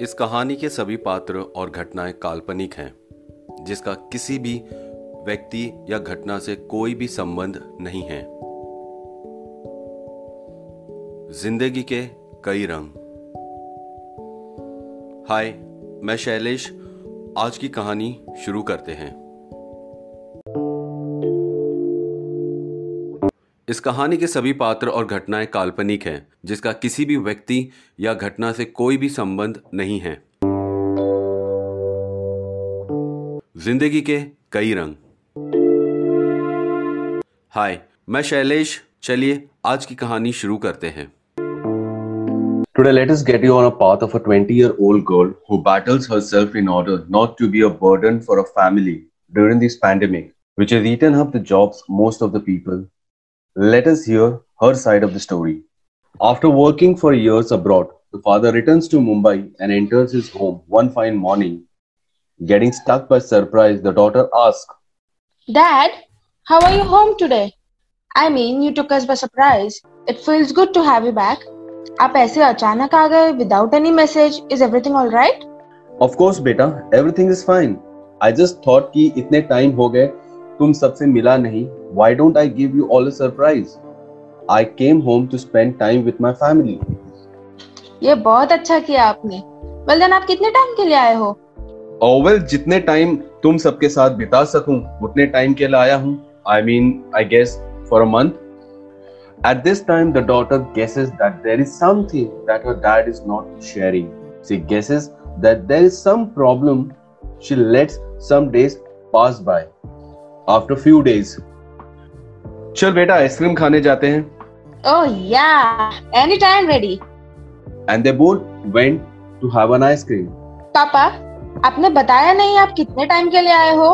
इस कहानी के सभी पात्र और घटनाएँ काल्पनिक हैं, जिसका किसी भी व्यक्ति या घटना से कोई भी संबंध नहीं है। ज़िंदगी के कई रंग। हाय, मैं शैलेश। आज की कहानी शुरू करते हैं। इस कहानी के सभी पात्र और घटनाएँ काल्पनिक हैं जिसका किसी भी व्यक्ति या घटना से कोई भी संबंध नहीं है ज़िंदगी के कई रंग हाय मैं शैलेश चलिए आज की कहानी शुरू करते हैं Today, let us get you on a path of a 20 year old girl who battles herself in order not to be a burden for a family during this pandemic, which has eaten up the jobs most of the people Let us hear her side of the story. After working for years abroad, the father returns to Mumbai and enters his home one fine morning. Getting struck by surprise, the daughter asks, Dad, how are you home today? I mean, you took us by surprise. It feels good to have you back. आप ऐसे अचानक आ गए without any message. Is everything all right? Of course, beta. Everything is fine. I just thought कि इतने time हो गए तुम सबसे मिला नहीं why don't I give you all surprise I came home to spend time with my family ये बहुत अच्छा किया आपने वेल देन आप कितने टाइम के लिए आए हो ओवेल oh, जितने टाइम तुम सबके साथ बिता सकूँ उतने टाइम के लिए आया हूँ I mean I guess for a month At this time, the daughter guesses that there is something that her dad is not sharing. She guesses that there is some problem. She lets some days pass by. After few days चल बेटा ice cream खाने जाते हैं। ओह yeah any time ready and they both went to have an ice cream पापा आपने बताया नहीं आप कितने टाइम के लिए आए हो?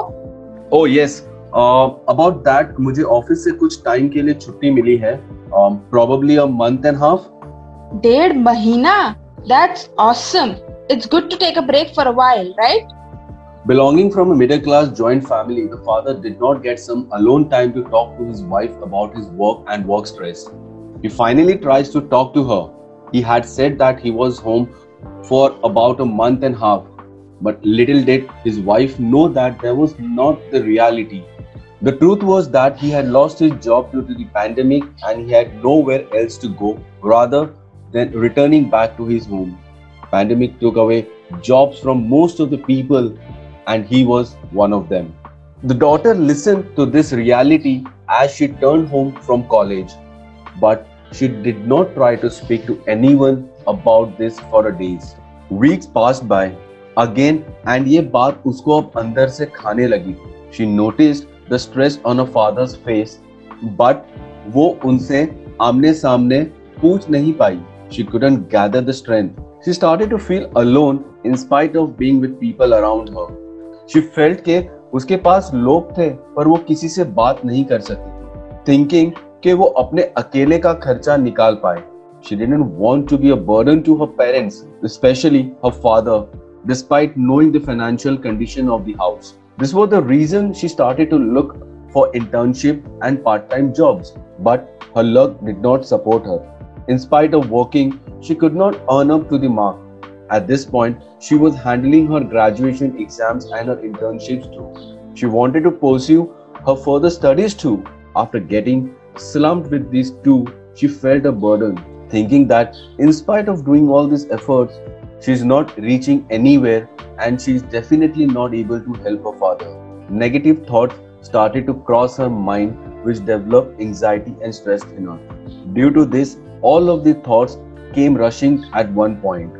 ओह यस अबाउट दैट मुझे ऑफ़िस से कुछ टाइम के लिए छुट्टी मिली है। Probably a month and half डेढ़ महीना? That's awesome it's good to take a break for a while right Belonging from a middle class joint family, the father did not get some alone time to talk to his wife about his work and work stress. He finally tries to talk to her. He had said that he was home for about a month and a half, but little did his wife know that that was not the reality. The truth was that he had lost his job due to the pandemic and he had nowhere else to go rather than returning back to his home. Pandemic took away jobs from most of the people and he was one of them. The daughter listened to this reality as she turned home from college, but she did not try to speak to anyone about this for a days. Weeks passed by again and ये बात उसको अब अंदर से खाने लगी. She noticed the stress on her father's face, but वो उनसे आमने सामने पूछ नहीं पाई. She couldn't gather the strength. She started to feel alone in spite of being with people around her. She felt के उसके पास लोग थे पर वो किसी से बात नहीं कर सकती थी थिंकिंग कि वो अपने अकेले का खर्चा निकाल पाए She didn't want to be a burden to her parents, especially her father, despite knowing the financial condition of the house. This was the reason she started to look for internship and part-time jobs, but her luck did not support her. In spite of working, she could not earn up to the mark. At this point, she was handling her graduation exams and her internships too. She wanted to pursue her further studies too. After getting slumped with these two, she felt a burden, thinking that in spite of doing all these efforts, she is not reaching anywhere and she is definitely not able to help her father. Negative thoughts started to cross her mind, which developed anxiety and stress in her. Due to this, all of the thoughts came rushing at one point.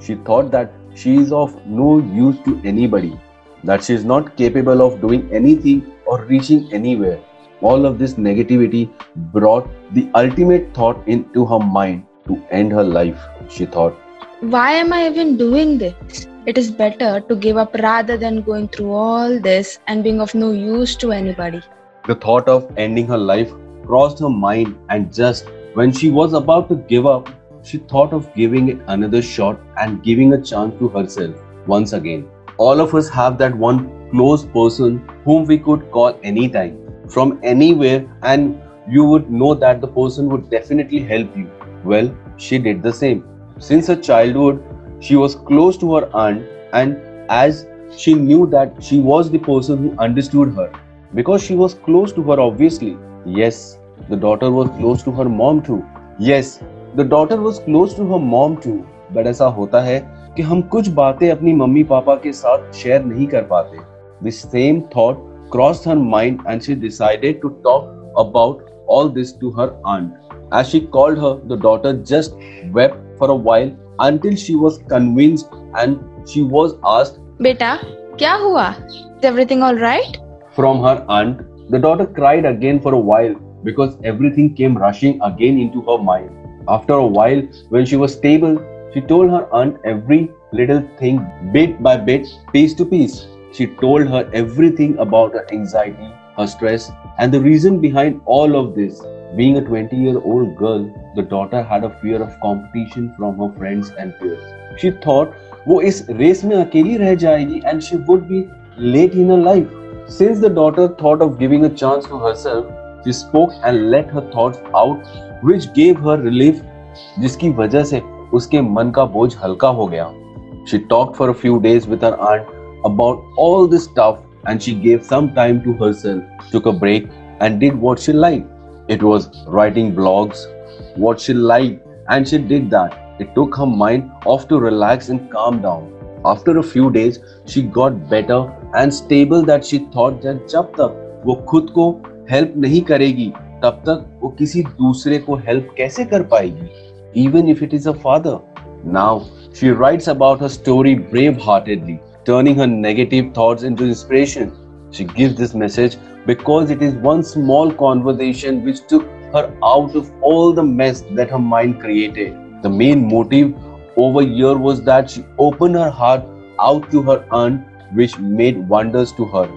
She thought that she is of no use to anybody, that she is not capable of doing anything or reaching anywhere. All of this negativity brought the ultimate thought into her mind to end her life, she thought. Why am I even doing this? It is better to give up rather than going through all this and being of no use to anybody. The thought of ending her life crossed her mind, and just when she was about to give up, she thought of giving it another shot and giving a chance to herself once again. All of us have that one close person whom we could call anytime from anywhere, and you would know that the person would definitely help you. Well, she did the same. Since her childhood, She was close to her aunt, and as she knew that she was the person who understood her, because she was close to her, obviously. Yes, the daughter was close to her mom too. Yes, the daughter was close to her mom too but ऐसा होता है कि हम कुछ बातें अपनी mummy papa के साथ शेयर नहीं कर पाते। This same thought cross her mind and she decided to talk about all this to her aunt as she called her the daughter just wept for a while until she was convinced and she was asked बेटा क्या हुआ? Everything all right from her aunt the daughter cried again for a while because everything came rushing again into her mind. After a while, when she was stable, she told her aunt every little thing bit by bit, piece to piece. She told her everything about her anxiety, her stress, and the reason behind all of this. Being a 20 year old girl, the daughter had a fear of competition from her friends and peers. She thought वो इस race में अकेली रह जाएगी and she would be late in her life. Since the daughter thought of giving a chance to herself, she spoke and let her thoughts out, Which gave her relief जिसकी वजह से उसके मन का बोझ हल्का हो गया। She talk for few days with her aunt about all this stuff and she gave some time to her herself took a break and did what she like it was writing blogs what she like and she did that it took her mind off to relax and calm down after a few days she got better and stable that she thought that जब तक वो खुद को help नहीं करेगी तब तक वो किसी दूसरे को हेल्प कैसे कर पाएगी even if it is a father now she writes about her story brave heartedly turning her negative thoughts into inspiration. She gives this message because it is one small conversation which took her out of all the mess that her mind created. The main motive over here was that she opened her heart out to her aunt, which made wonders to her.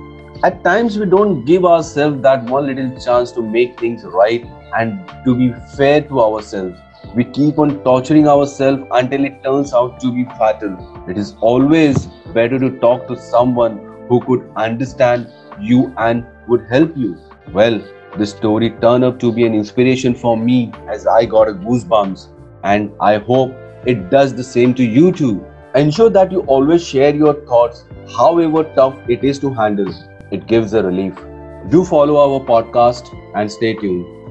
At times, we don't give ourselves that one little chance to make things right and to be fair to ourselves. We keep on torturing ourselves until it turns out to be fatal. It is always better to talk to someone who could understand you and would help you. Well, this story turned out to be an inspiration for me as I got a goosebumps, and I hope it does the same to you too. Ensure that you always share your thoughts, however tough it is to handle it gives a relief. Do follow our podcast and stay tuned.